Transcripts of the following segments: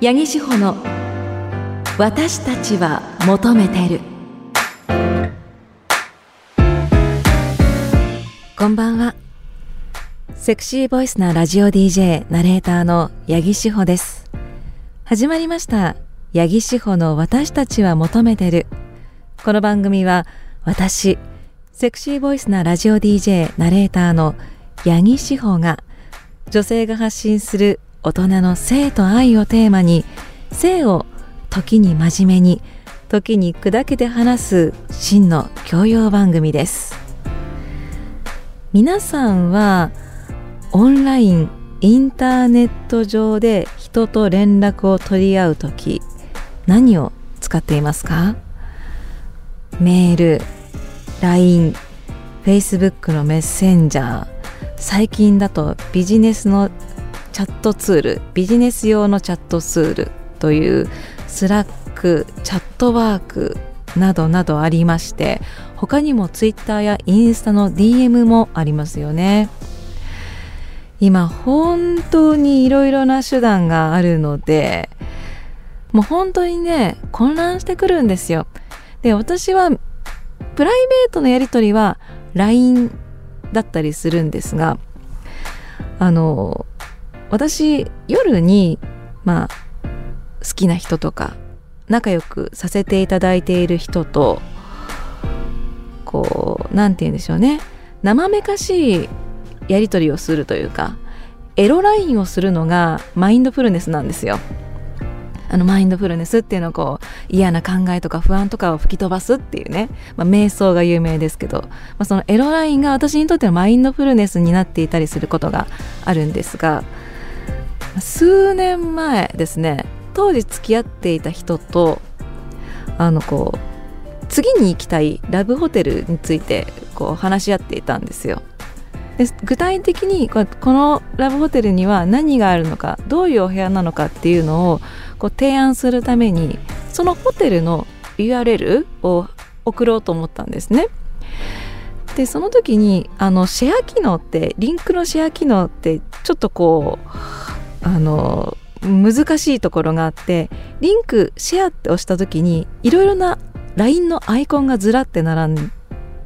八木志保の私たちは求めてる。こんばんは。セクシーボイスなラジオ DJ ナレーターの八木志保です。始まりました。八木志保の私たちは求めてる。この番組は私セクシーボイスなラジオ DJ ナレーターの八木志保が女性が発信する大人の性と愛をテーマに性を時に真面目に時に砕けて話す真の教養番組です。皆さんはオンラインインターネット上で人と連絡を取り合う時何を使っていますか？メール LINE、Facebook のメッセンジャー最近だとビジネスのチャットツールビジネス用のチャットツールという Slack チャットワークなどなどありまして他にもツイッターやインスタの DM もありますよね。今本当にいろいろな手段があるのでもう本当にね混乱してくるんですよ。で私はプライベートのやり取りは LINE だったりするんですがあの私夜にまあ好きな人とか仲良くさせていただいている人とこう何て言うんでしょうね。生めかしいやり取りをするというかエロラインをするのがマインドフルネスなんですよ。あのマインドフルネスっていうのをこう嫌な考えとか不安とかを吹き飛ばすっていうね、まあ、瞑想が有名ですけど、まあ、そのエロラインが私にとってはマインドフルネスになっていたりすることがあるんですが数年前ですね当時付き合っていた人とあのこう次に行きたいラブホテルについてこう話し合っていたんですよ。で具体的にこのラブホテルには何があるのかどういうお部屋なのかっていうのをこう提案するためにそのホテルの URL を送ろうと思ったんですね。でその時にあのシェア機能ってリンクのシェア機能ってちょっとこうあの難しいところがあってリンクシェアって押した時にいろいろな LINE のアイコンがずらって並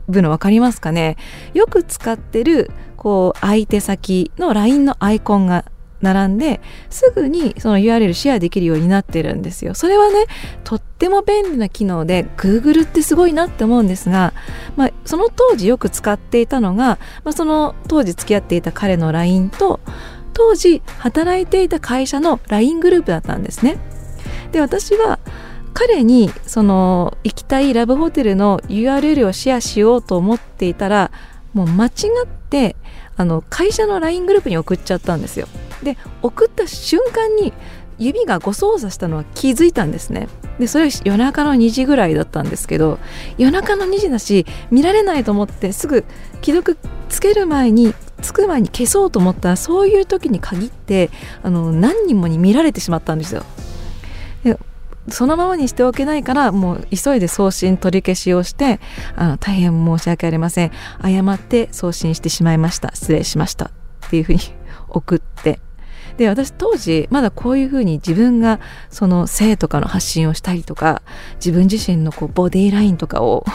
ぶの分かりますかね？よく使ってるこう相手先の LINE のアイコンが並んですぐにその URL シェアできるようになってるんですよ。それはねとっても便利な機能で Google ってすごいなって思うんですが、まあ、その当時よく使っていたのが、まあ、その当時付き合っていた彼の LINE と当時働いていた会社の LINE グループだったんですね。で私は彼にその行きたいラブホテルの URL をシェアしようと思っていたらもう間違ってあの会社の LINE グループに送っちゃったんですよ。で送った瞬間に指が誤操作したのは気づいたんですねでそれは夜中の2時ぐらいだったんですけど夜中の2時だし見られないと思ってすぐ既読つける前につく前に消そうと思ったらそういう時に限ってあの何人もに見られてしまったんですよ。でそのままにしておけないからもう急いで送信取り消しをしてあの大変申し訳ありません。誤って送信してしまいました。失礼しましたっていうふうに送って。で私当時まだこういうふうに自分がその性とかの発信をしたりとか自分自身のこうボディーラインとかを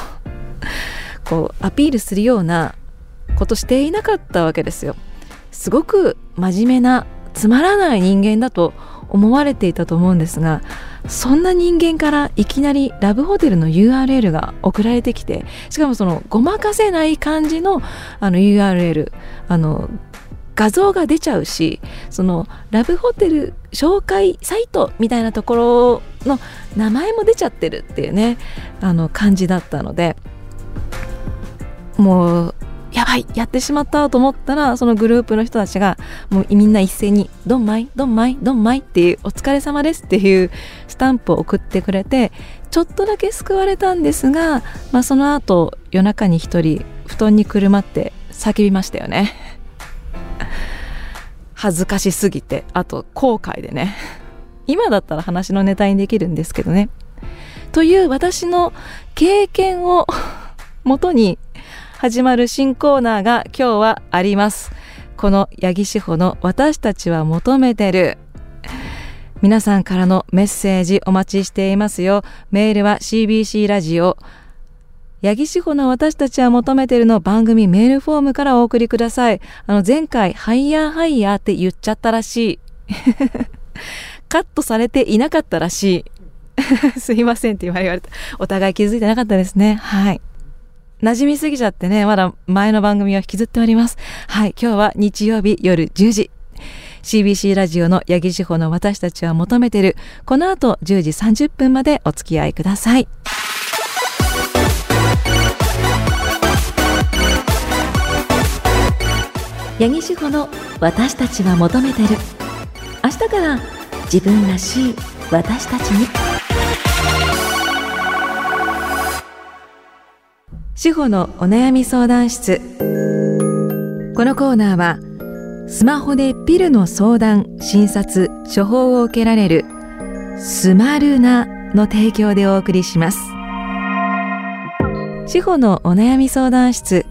こうアピールするようなことしていなかったわけですよ。すごく真面目なつまらない人間だと思われていたと思うんですがそんな人間からいきなりラブホテルの URL が送られてきてしかもそのごまかせない感じのあの URL あの画像が出ちゃうしそのラブホテル紹介サイトみたいなところの名前も出ちゃってるっていうねあの感じだったのでもうやばいやってしまったと思ったらそのグループの人たちがもうみんな一斉に「ドンマイドンマイドンマイ」っていう「お疲れ様です」っていうスタンプを送ってくれてちょっとだけ救われたんですが、まあ、その後夜中に一人布団にくるまって叫びましたよね。恥ずかしすぎてあと後悔でね今だったら話のネタにできるんですけどねという私の経験をもとに始まる新コーナーが今日はありますこの八木志保の私たちは求めてる皆さんからのメッセージお待ちしていますよ。メールは CBC ラジオ。八木志保の私たちは求めてるの番組メールフォームからお送りください。あの前回、ハイヤーハイヤーって言っちゃったらしい。カットされていなかったらしい。すいませんって言われた。お互い気づいてなかったですね。はい。馴染みすぎちゃってね、まだ前の番組を引きずっております。はい。今日は日曜日夜10時。CBC ラジオの八木志保の私たちは求めてるこの後10時30分までお付き合いください八木志保の私たちは求めてる明日から自分らしい私たちに志保のお悩み相談室このコーナーはスマホでピルの相談、診察、処方を受けられるスマルナの提供でお送りします。司法のお悩み相談室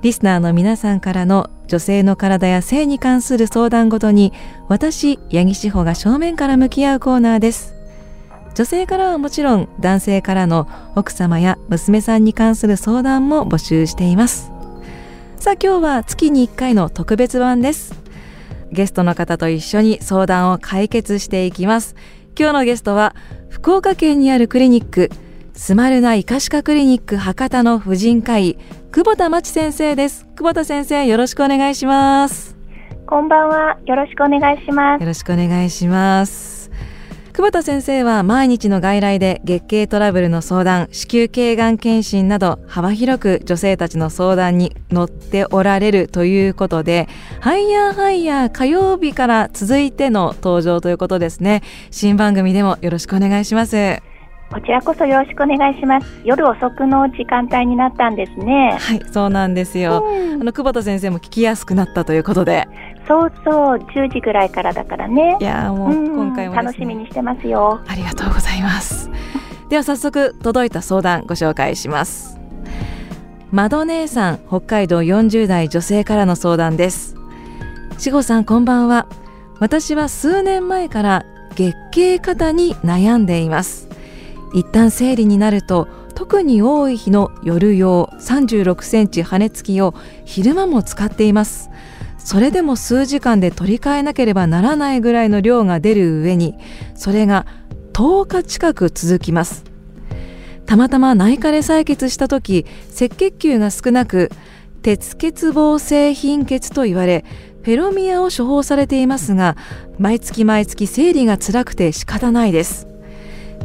リスナーの皆さんからの女性の体や性に関する相談ごとに私、八木志保が正面から向き合うコーナーです。女性からはもちろん男性からの奥様や娘さんに関する相談も募集しています。さあ今日は月に1回の特別版です。ゲストの方と一緒に相談を解決していきます。今日のゲストは福岡県にあるクリニックスマルナ医科歯科クリニック博多の婦人科医久保田真知先生です。久保田先生よろしくお願いします。こんばんは。よろしくお願いします。よろしくお願いします久保田先生は毎日の外来で月経トラブルの相談子宮頸がん検診など幅広く女性たちの相談に乗っておられるということでハイヤーハイヤー火曜日から続いての登場ということですね新番組でもよろしくお願いしますこちらこそよろしくお願いします。夜遅くの時間帯になったんですね。はい、そうなんですよ。うん、あの久保田先生も聞きやすくなったということで。そうそう、10時ぐらいからだからね。いやもう今回も、ね、楽しみにしてますよ。ありがとうございます。では早速届いた相談ご紹介します。マド姉さん、北海道40代女性からの相談です。志保さんこんばんは。私は数年前から月経過多に悩んでいます。一旦生理になると特に多い日の夜用36センチ羽根付きを昼間も使っていますそれでも数時間で取り替えなければならないぐらいの量が出る上にそれが10日近く続きます。たまたま内科で採血した時赤血球が少なく鉄欠乏性貧血と言われフェロミアを処方されていますが毎月毎月生理が辛くて仕方ないです。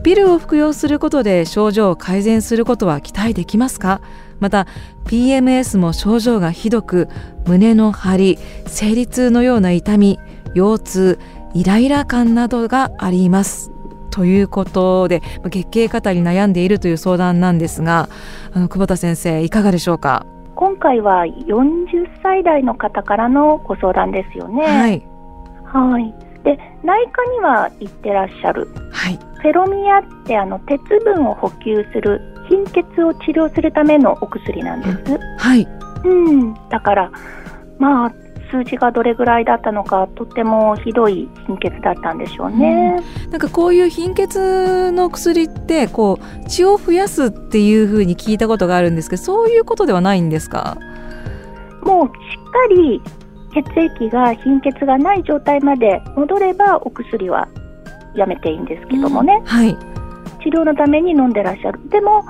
ピルを服用することで症状を改善することは期待できますか？また PMS も症状がひどく胸の張り生理痛のような痛み腰痛イライラ感などがあります。ということで月経過多に悩んでいるという相談なんですがあの久保田先生いかがでしょうか？今回は40歳代の方からのご相談ですよね。はい、はい。で内科には行ってらっしゃる、はい、フェロミアってあの鉄分を補給する貧血を治療するためのお薬なんです。はい、うん、だからまあ数字がどれぐらいだったのかとってもひどい貧血だったんでしょうね、うん、なんかこういう貧血の薬ってこう血を増やすっていうふうに聞いたことがあるんですけどそういうことではないんですか？もうしっかり血液が貧血がない状態まで戻ればお薬はやめていいんですけどもね、うん、はい、治療のために飲んでらっしゃるでも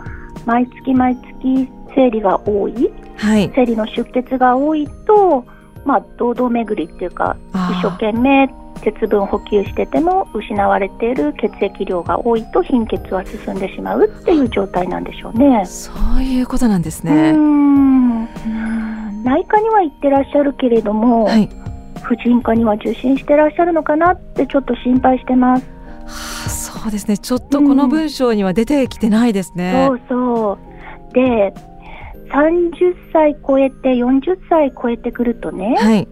毎月毎月生理が多い、はい、生理の出血が多いと、まあ、堂々巡りっていうか一生懸命鉄分補給してても失われている血液量が多いと貧血は進んでしまうっていう状態なんでしょうね。そういうことなんですね。うん内科には行ってらっしゃるけれども、はい、婦人科には受診してらっしゃるのかなってちょっと心配してます。はあ、そうですね。ちょっとこの文章には出てきてないですね。うん、そうそう。で、30歳超えて40歳超えてくるとね、はい、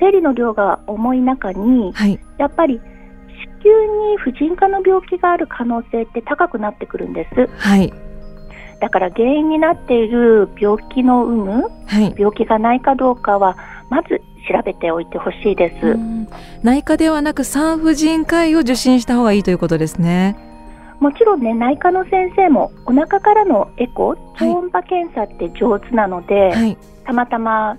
生理の量が重い中に、はい、やっぱり子宮に婦人科の病気がある可能性って高くなってくるんです。はい。だから原因になっている病気の有無、はい、病気がないかどうかはまず調べておいてほしいです。内科ではなく産婦人科医を受診した方がいいということですね。もちろんね内科の先生もお腹からのエコ超音波検査って上手なので、はい、たまたま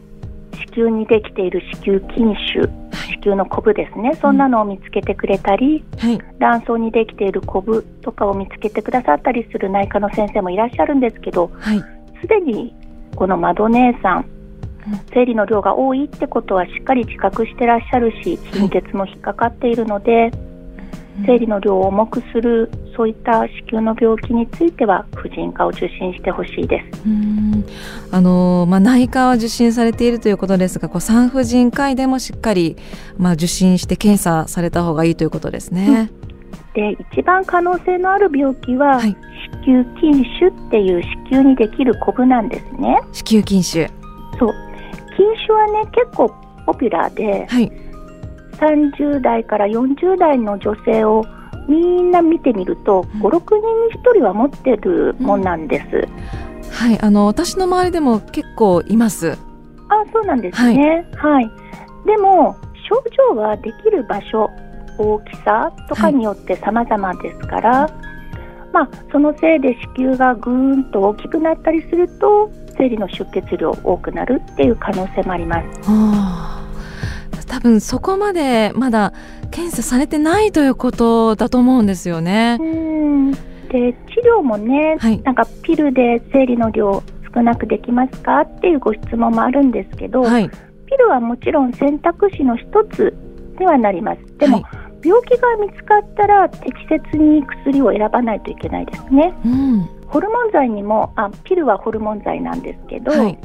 子宮にできている子宮筋腫子宮のコブですね。そんなのを見つけてくれたり、はい、卵巣にできているコブとかを見つけてくださったりする内科の先生もいらっしゃるんですけどすで、はい、にこの窓姉さん生理の量が多いってことはしっかり自覚してらっしゃるし貧血も引っかかっているので、生理の量を重くするそういった子宮の病気については婦人科を受診してほしいです。あの、まあ、内科は受診されているということですがこう産婦人科医でもしっかり、まあ、受診して検査された方がいいということですね。うん、で一番可能性のある病気は、はい、子宮筋腫っていう子宮にできるコブなんですね。子宮筋腫筋腫はね結構ポピュラーで、はい、30代から40代の女性をみんな見てみると、うん、56人に1人は持ってるもんなんです。うん、はい。あの私の周りでも結構います。あそうなんですね、はい、はい、でも症状はできる場所大きさとかによって様々ですから、はい、まあ、そのせいで子宮がぐーんと大きくなったりすると生理の出血量多くなるっていう可能性もあります。はあ多分そこまでまだ検査されてないということだと思うんですよね。うんで治療もね、はい、なんかピルで生理の量少なくできますかっていうご質問もあるんですけど、はい、ピルはもちろん選択肢の一つではなります。でも、はい、病気が見つかったら適切に薬を選ばないといけないですね。うん、ホルモン剤にもあピルはホルモン剤なんですけど、はい、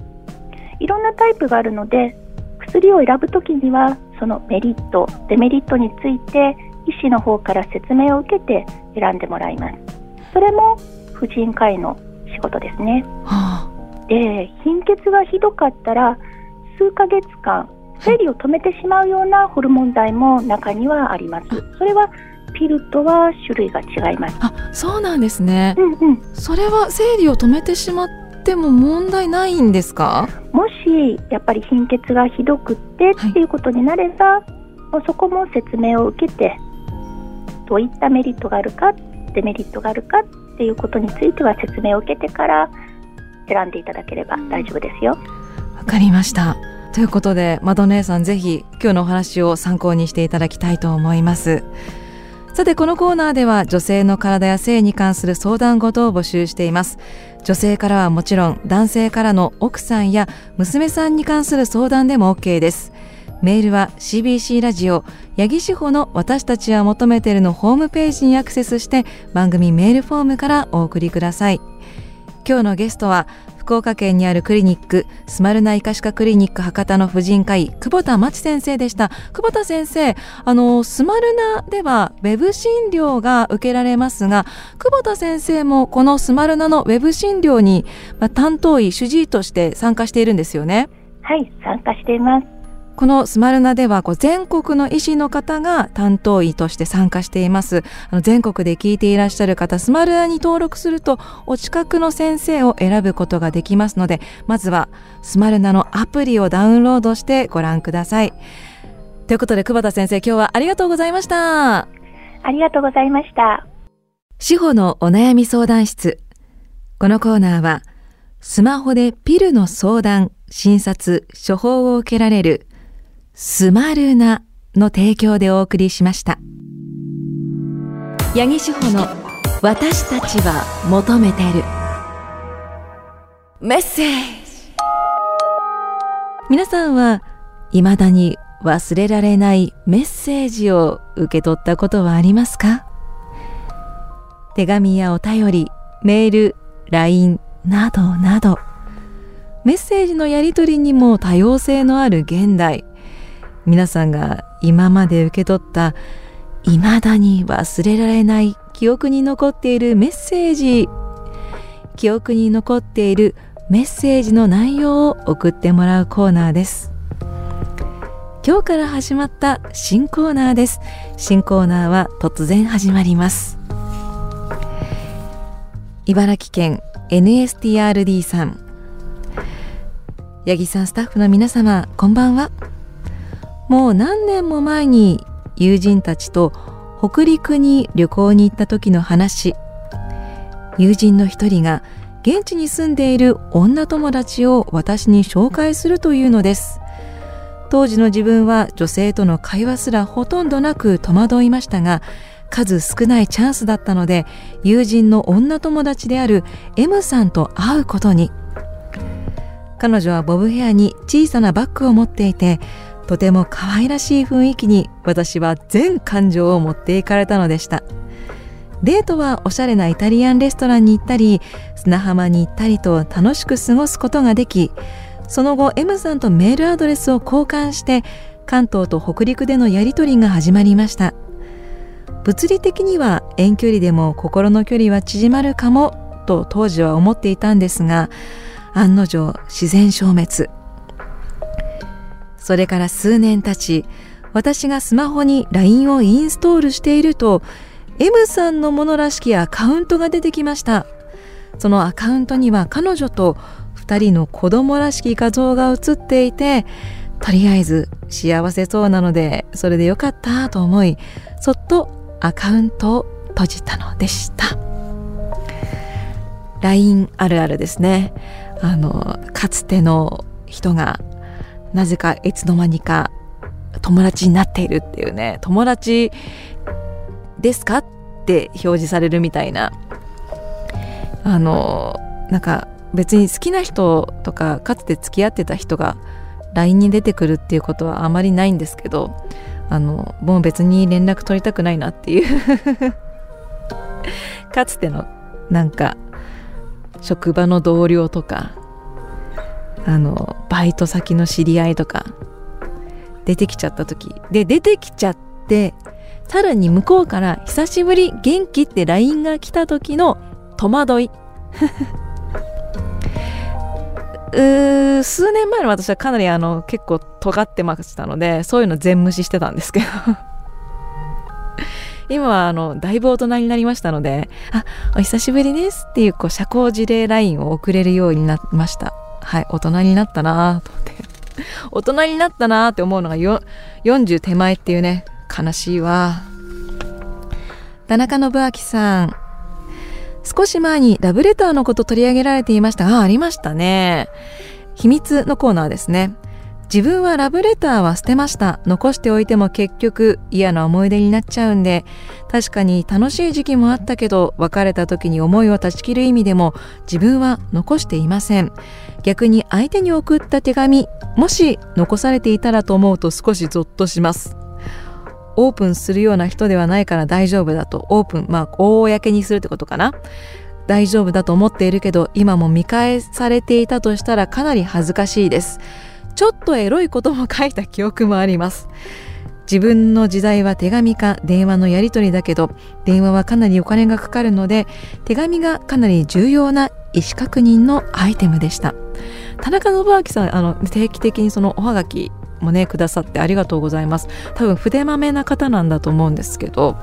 いろんなタイプがあるので薬を選ぶときにはそのメリットデメリットについて医師の方から説明を受けて選んでもらいます。それも婦人科医の仕事ですね、はあ、で貧血がひどかったら数ヶ月間生理を止めてしまうようなホルモン剤も中にはあります。それはピルとは種類が違います。あそうなんですね、うんうん、それは生理を止めてしまっても問題ないんですか？もしやっぱり貧血がひどくってっていうことになれば、はい、そこも説明を受けてどういったメリットがあるかデメリットがあるかっていうことについては説明を受けてから選んでいただければ大丈夫ですよ。わかりましたということでマド姉さんぜひ今日のお話を参考にしていただきたいと思います。さてこのコーナーでは女性の体や性に関する相談事を募集しています。女性からはもちろん男性からの奥さんや娘さんに関する相談でも OK です。メールは CBC ラジオ八木志保の私たちは求めてるのホームページにアクセスして番組メールフォームからお送りください。今日のゲストは福岡県にあるクリニックスマルナ医科歯科クリニック博多の婦人科医久保田真知先生でした。久保田先生あのスマルナではウェブ診療が受けられますが久保田先生もこのスマルナのウェブ診療に、まあ、担当医主治医として参加しているんですよね。はい参加しています。このスマルナではこう全国の医師の方が担当医として参加しています。あの全国で聞いていらっしゃる方スマルナに登録するとお近くの先生を選ぶことができますのでまずはスマルナのアプリをダウンロードしてご覧ください。ということで久保田先生今日はありがとうございました。ありがとうございました。司法のお悩み相談室。このコーナーはスマホでピルの相談診察処方を受けられるスマルナの提供でお送りしました。八木志保の私たちは求めてる。メッセージ。皆さんは未だに忘れられないメッセージを受け取ったことはありますか？手紙やお便り、メール、LINE などなど。メッセージのやり取りにも多様性のある現代。皆さんが今まで受け取った未だに忘れられない記憶に残っているメッセージ。記憶に残っているメッセージの内容を送ってもらうコーナーです。今日から始まった新コーナーです。新コーナーは突然始まります。茨城県 NSTRD さん。八木さんスタッフの皆様こんばんは。もう何年も前に友人たちと北陸に旅行に行った時の話。友人の一人が現地に住んでいる女友達を私に紹介するというのです。当時の自分は女性との会話すらほとんどなく戸惑いましたが数少ないチャンスだったので友人の女友達である M さんと会うことに。彼女はボブヘアに小さなバッグを持っていてとても可愛らしい雰囲気に私は全感情を持っていかれたのでした。デートはおしゃれなイタリアンレストランに行ったり砂浜に行ったりと楽しく過ごすことができその後 M さんとメールアドレスを交換して関東と北陸でのやり取りが始まりました。物理的には遠距離でも心の距離は縮まるかもと当時は思っていたんですが案の定自然消滅。それから数年経ち私がスマホに LINE をインストールしていると M さんのものらしきアカウントが出てきました。そのアカウントには彼女と2人の子供らしき画像が写っていてとりあえず幸せそうなのでそれでよかったと思いそっとアカウントを閉じたのでした。LINE あるあるですね。あのかつての人がなぜかいつの間にか友達になっているっていうね友達ですかって表示されるみたいな。あのなんか別に好きな人とかかつて付き合ってた人が LINE に出てくるっていうことはあまりないんですけどあのもう別に連絡取りたくないなっていう。かつてのなんか職場の同僚とかあのバイト先の知り合いとか出てきちゃった時。で出てきちゃってさらに向こうから久しぶり元気って LINE が来た時の戸惑い。う数年前の私はかなりあの結構尖ってましたのでそういうの全無視してたんですけど。今はあのだいぶ大人になりましたのであお久しぶりですっていうこう社交辞令 LINE を送れるようになりました。はい大人になったなと思って。大人になったなって思うのが40手前っていうね悲しいわ。田中信明さん。少し前にラブレターのこと取り上げられていました。があありましたね。秘密のコーナーですね。自分はラブレターは捨てました。残しておいても結局嫌な思い出になっちゃうんで確かに楽しい時期もあったけど別れた時に思いを断ち切る意味でも自分は残していません。逆に相手に送った手紙もし残されていたらと思うと少しゾッとします。オープンするような人ではないから大丈夫だと。オープンまあ公にするってことかな。大丈夫だと思っているけど今も見返されていたとしたらかなり恥ずかしいです。ちょっとエロいことも書いた記憶もあります。自分の時代は手紙か電話のやり取りだけど電話はかなりお金がかかるので手紙がかなり重要な意思確認のアイテムでした。田中信明さんあの定期的にそのおはがきもねくださってありがとうございます。多分筆まめな方なんだと思うんですけど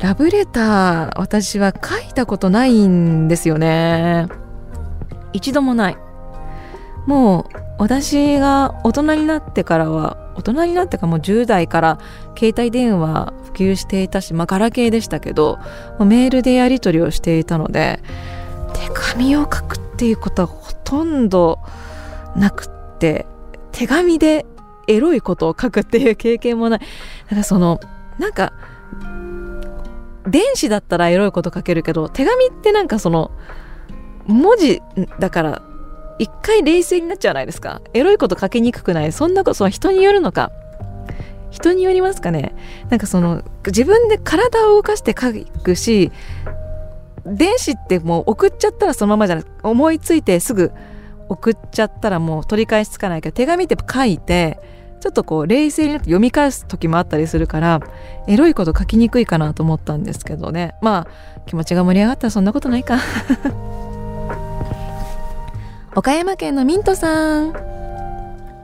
ラブレター私は書いたことないんですよね。一度もない。もう私が大人になってからは大人になってかもう10代から携帯電話普及していたし、まあ、ガラケーでしたけどメールでやり取りをしていたので手紙を書くっていうことはとんどなくって手紙でエロいことを書くっていう経験もない。だからそのなんか電子だったらエロいこと書けるけど手紙ってなんかその文字だから一回冷静になっちゃわないですか。エロいこと書きにくくない。そんなことその人によるのか。人によりますかね。なんかその自分で体を動かして書くし電子ってもう送っちゃったらそのままじゃない。思いついてすぐ送っちゃったらもう取り返しつかないけど手紙って書いてちょっとこう冷静になって読み返す時もあったりするからエロいこと書きにくいかなと思ったんですけどね。まあ気持ちが盛り上がったらそんなことないか。岡山県のミントさん。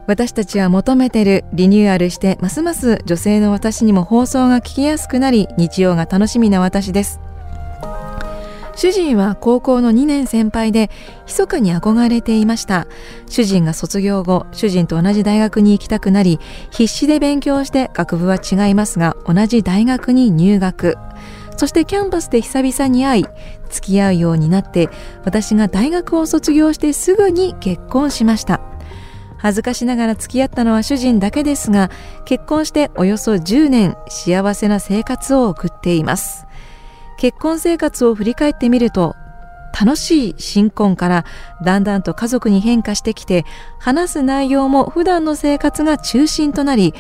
私たちは求めてるリニューアルしてますます女性の私にも放送が聞きやすくなり日曜が楽しみな私です。主人は高校の2年先輩で密かに憧れていました。主人が卒業後主人と同じ大学に行きたくなり必死で勉強して学部は違いますが同じ大学に入学。そしてキャンパスで久々に会い付き合うようになって私が大学を卒業してすぐに結婚しました。恥ずかしながら付き合ったのは主人だけですが結婚しておよそ10年幸せな生活を送っています。結婚生活を振り返ってみると楽しい新婚からだんだんと家族に変化してきて話す内容も普段の生活が中心となり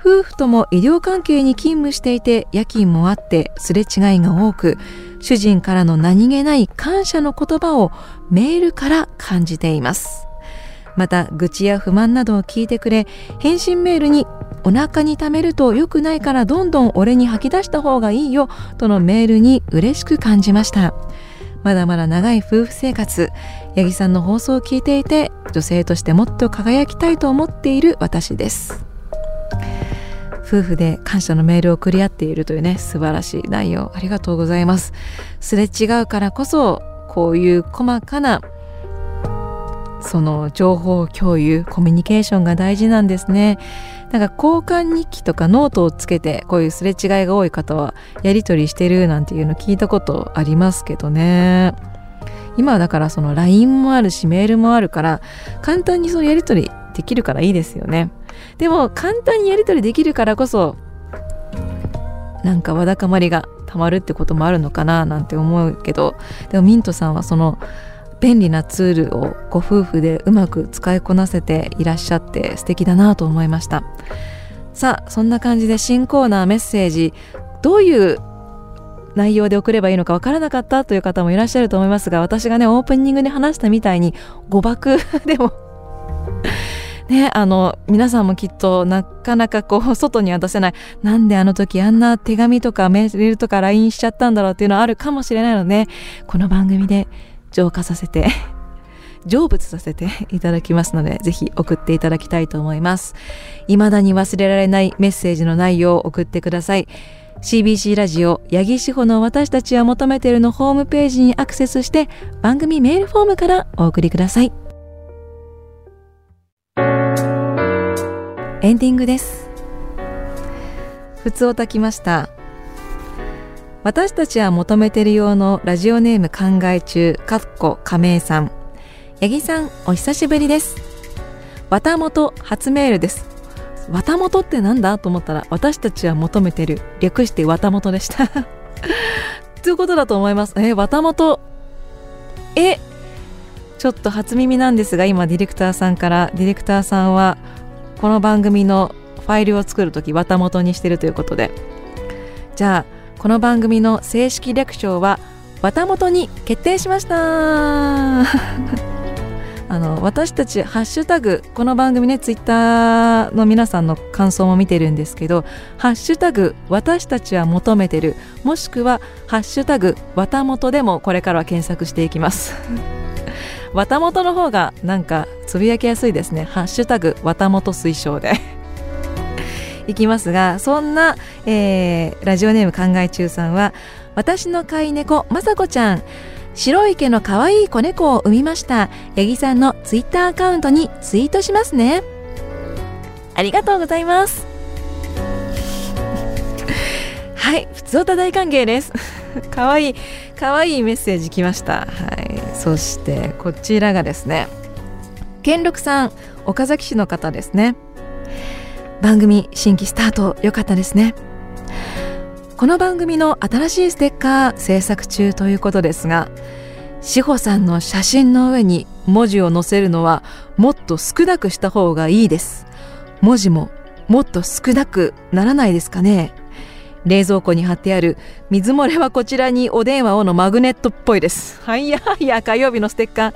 夫婦とも医療関係に勤務していて夜勤もあってすれ違いが多く主人からの何気ない感謝の言葉をメールから感じています。また愚痴や不満などを聞いてくれ返信メールにお腹に溜めると良くないからどんどん俺に吐き出した方がいいよとのメールに嬉しく感じました。まだまだ長い夫婦生活。八木さんの放送を聞いていて女性としてもっと輝きたいと思っている私です。夫婦で感謝のメールを送り合っているというね素晴らしい内容ありがとうございます。すれ違うからこそこういう細かなその情報共有コミュニケーションが大事なんですね。なんか交換日記とかノートをつけてこういうすれ違いが多い方はやり取りしてるなんていうの聞いたことありますけどね。今はだからその LINE もあるしメールもあるから簡単にそのやり取りできるからいいですよね。でも簡単にやり取りできるからこそなんかわだかまりがたまるってこともあるのかななんて思うけど。でもミントさんはその便利なツールをご夫婦でうまく使いこなせていらっしゃって素敵だなと思いました。さあそんな感じで新コーナーメッセージどういう内容で送ればいいのか分からなかったという方もいらっしゃると思いますが私がねオープニングで話したみたいに誤爆 でもね、あの皆さんもきっとなかなかこう外には出せない。なんであの時あんな手紙とかメールとか LINE しちゃったんだろうっていうのはあるかもしれないのでこの番組で浄化させて 成仏させていただきますのでぜひ送っていただきたいと思います。未だに忘れられないメッセージの内容を送ってください。CBC ラジオ八木志保の私たちは求めているのホームページにアクセスして番組メールフォームからお送りください。エンディングです。ふつを炊きました。私たちは求めてる用のラジオネーム考え中かっこ亀井さん。八木さんお久しぶりです。綿本初メールです。綿本ってなんだと思ったら私たちは求めてる略して綿本でした。ということだと思います。え綿本えちょっと初耳なんですが今ディレクターさんからディレクターさんはこの番組のファイルを作るとき綿本にしてるということで。じゃあこの番組の正式略称は綿本に決定しました。あの私たちハッシュタグこの番組ねツイッターの皆さんの感想も見てるんですけどハッシュタグ私たちは求めてるもしくはハッシュタグ綿本でもこれからは検索していきます。綿本の方がなんかつぶやきやすいですね。ハッシュタグ綿本推奨で。いきますがそんな、えー、ラジオネーム考え中さんは私の飼い猫まさこちゃん。白い毛の可愛い子猫を産みました。八木さんのツイッターアカウントにツイートしますね。ありがとうございます。はい普通おた大歓迎です。可愛い可愛いメッセージ来ました。はいそしてこちらがですね。健六さん岡崎市の方ですね。番組新規スタート良かったですね。この番組の新しいステッカー制作中ということですが志保さんの写真の上に文字を載せるのはもっと少なくした方がいいです。文字ももっと少なくならないですかね。冷蔵庫に貼ってある水漏れはこちらにお電話をのマグネットっぽいです。ハイヤーハイヤー火曜日のステッカー。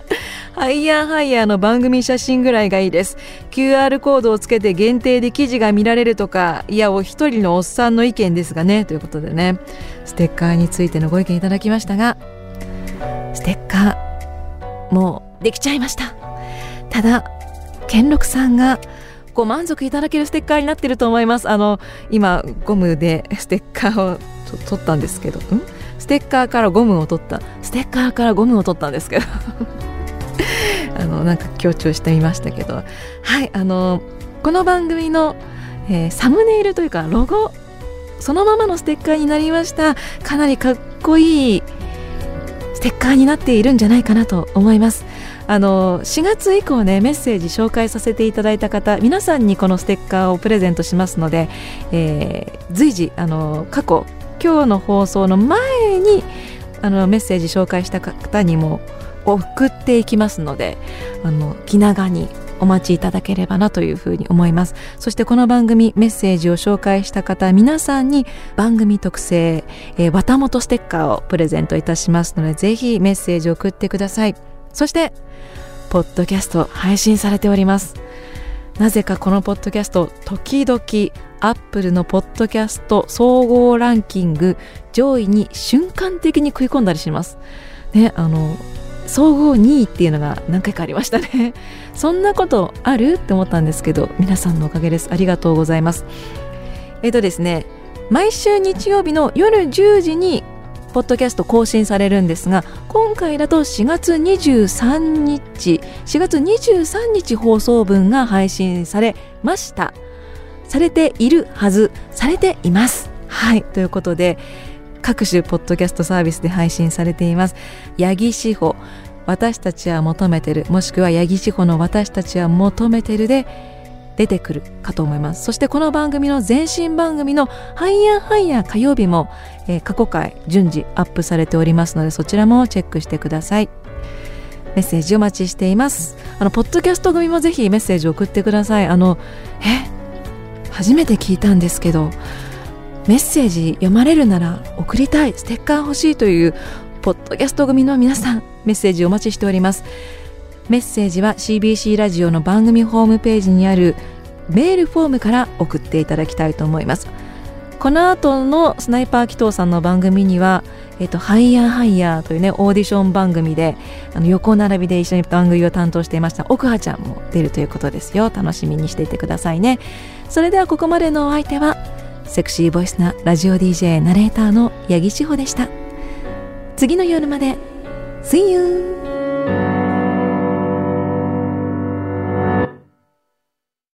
ハイヤーハイヤーの番組写真ぐらいがいいです。QR コードをつけて限定で記事が見られるとかいやお一人のおっさんの意見ですがねということでね。ステッカーについてのご意見いただきましたがステッカーもうできちゃいました。ただ健六さんがご満足いただけるステッカーになってると思います。あの今ゴムでステッカーを取ったんですけど。ん？ステッカーからゴムを取った。ステッカーからゴムを取ったんですけど。あのなんか強調してみましたけど。はいあのこの番組の、えー、サムネイルというかロゴそのままのステッカーになりました。かなりかっこいいステッカーになっているんじゃないかなと思います。あの4月以降ねメッセージ紹介させていただいた方皆さんにこのステッカーをプレゼントしますので、えー、随時あの過去今日の放送の前にあのメッセージ紹介した方にも送っていきますのであの気長にお待ちいただければなというふうに思います。そしてこの番組メッセージを紹介した方皆さんに番組特製、えー、綿本ステッカーをプレゼントいたしますのでぜひメッセージを送ってください。そしてポッドキャスト配信されております。なぜかこのポッドキャスト時々アップルのポッドキャスト総合ランキング上位に瞬間的に食い込んだりします。ねあの総合2位っていうのが何回かありましたね。そんなことある？って思ったんですけど皆さんのおかげです。ありがとうございます。えっ、とですね毎週日曜日の夜10時にポッドキャスト更新されるんですが今回だと4月23日4月23日放送分が配信されました。されているはずされています。はいということで各種ポッドキャストサービスで配信されています。八木志保私たちは求めてるもしくは八木志保の私たちは求めてるで出てくるかと思います。そしてこの番組の前身番組の「ハイヤーハイヤー火曜日も」えー、過去回順次アップされておりますのでそちらもチェックしてください。メッセージお待ちしています。あのポッドキャスト組もぜひメッセージ送ってください。あのえ？初めて聞いたんですけどメッセージ読まれるなら送りたい。ステッカー欲しいというポッドキャスト組の皆さんメッセージお待ちしております。メッセージは CBC ラジオの番組ホームページにあるメールフォームから送っていただきたいと思います。この後のスナイパー紀藤さんの番組にはえっと、ハイヤーハイヤーというねオーディション番組であの横並びで一緒に番組を担当していました奥葉ちゃんも出るということですよ。楽しみにしていてくださいね。それではここまでのお相手はセクシーボイスなラジオ DJ ナレーターの八木志保でした。次の夜まで。See you!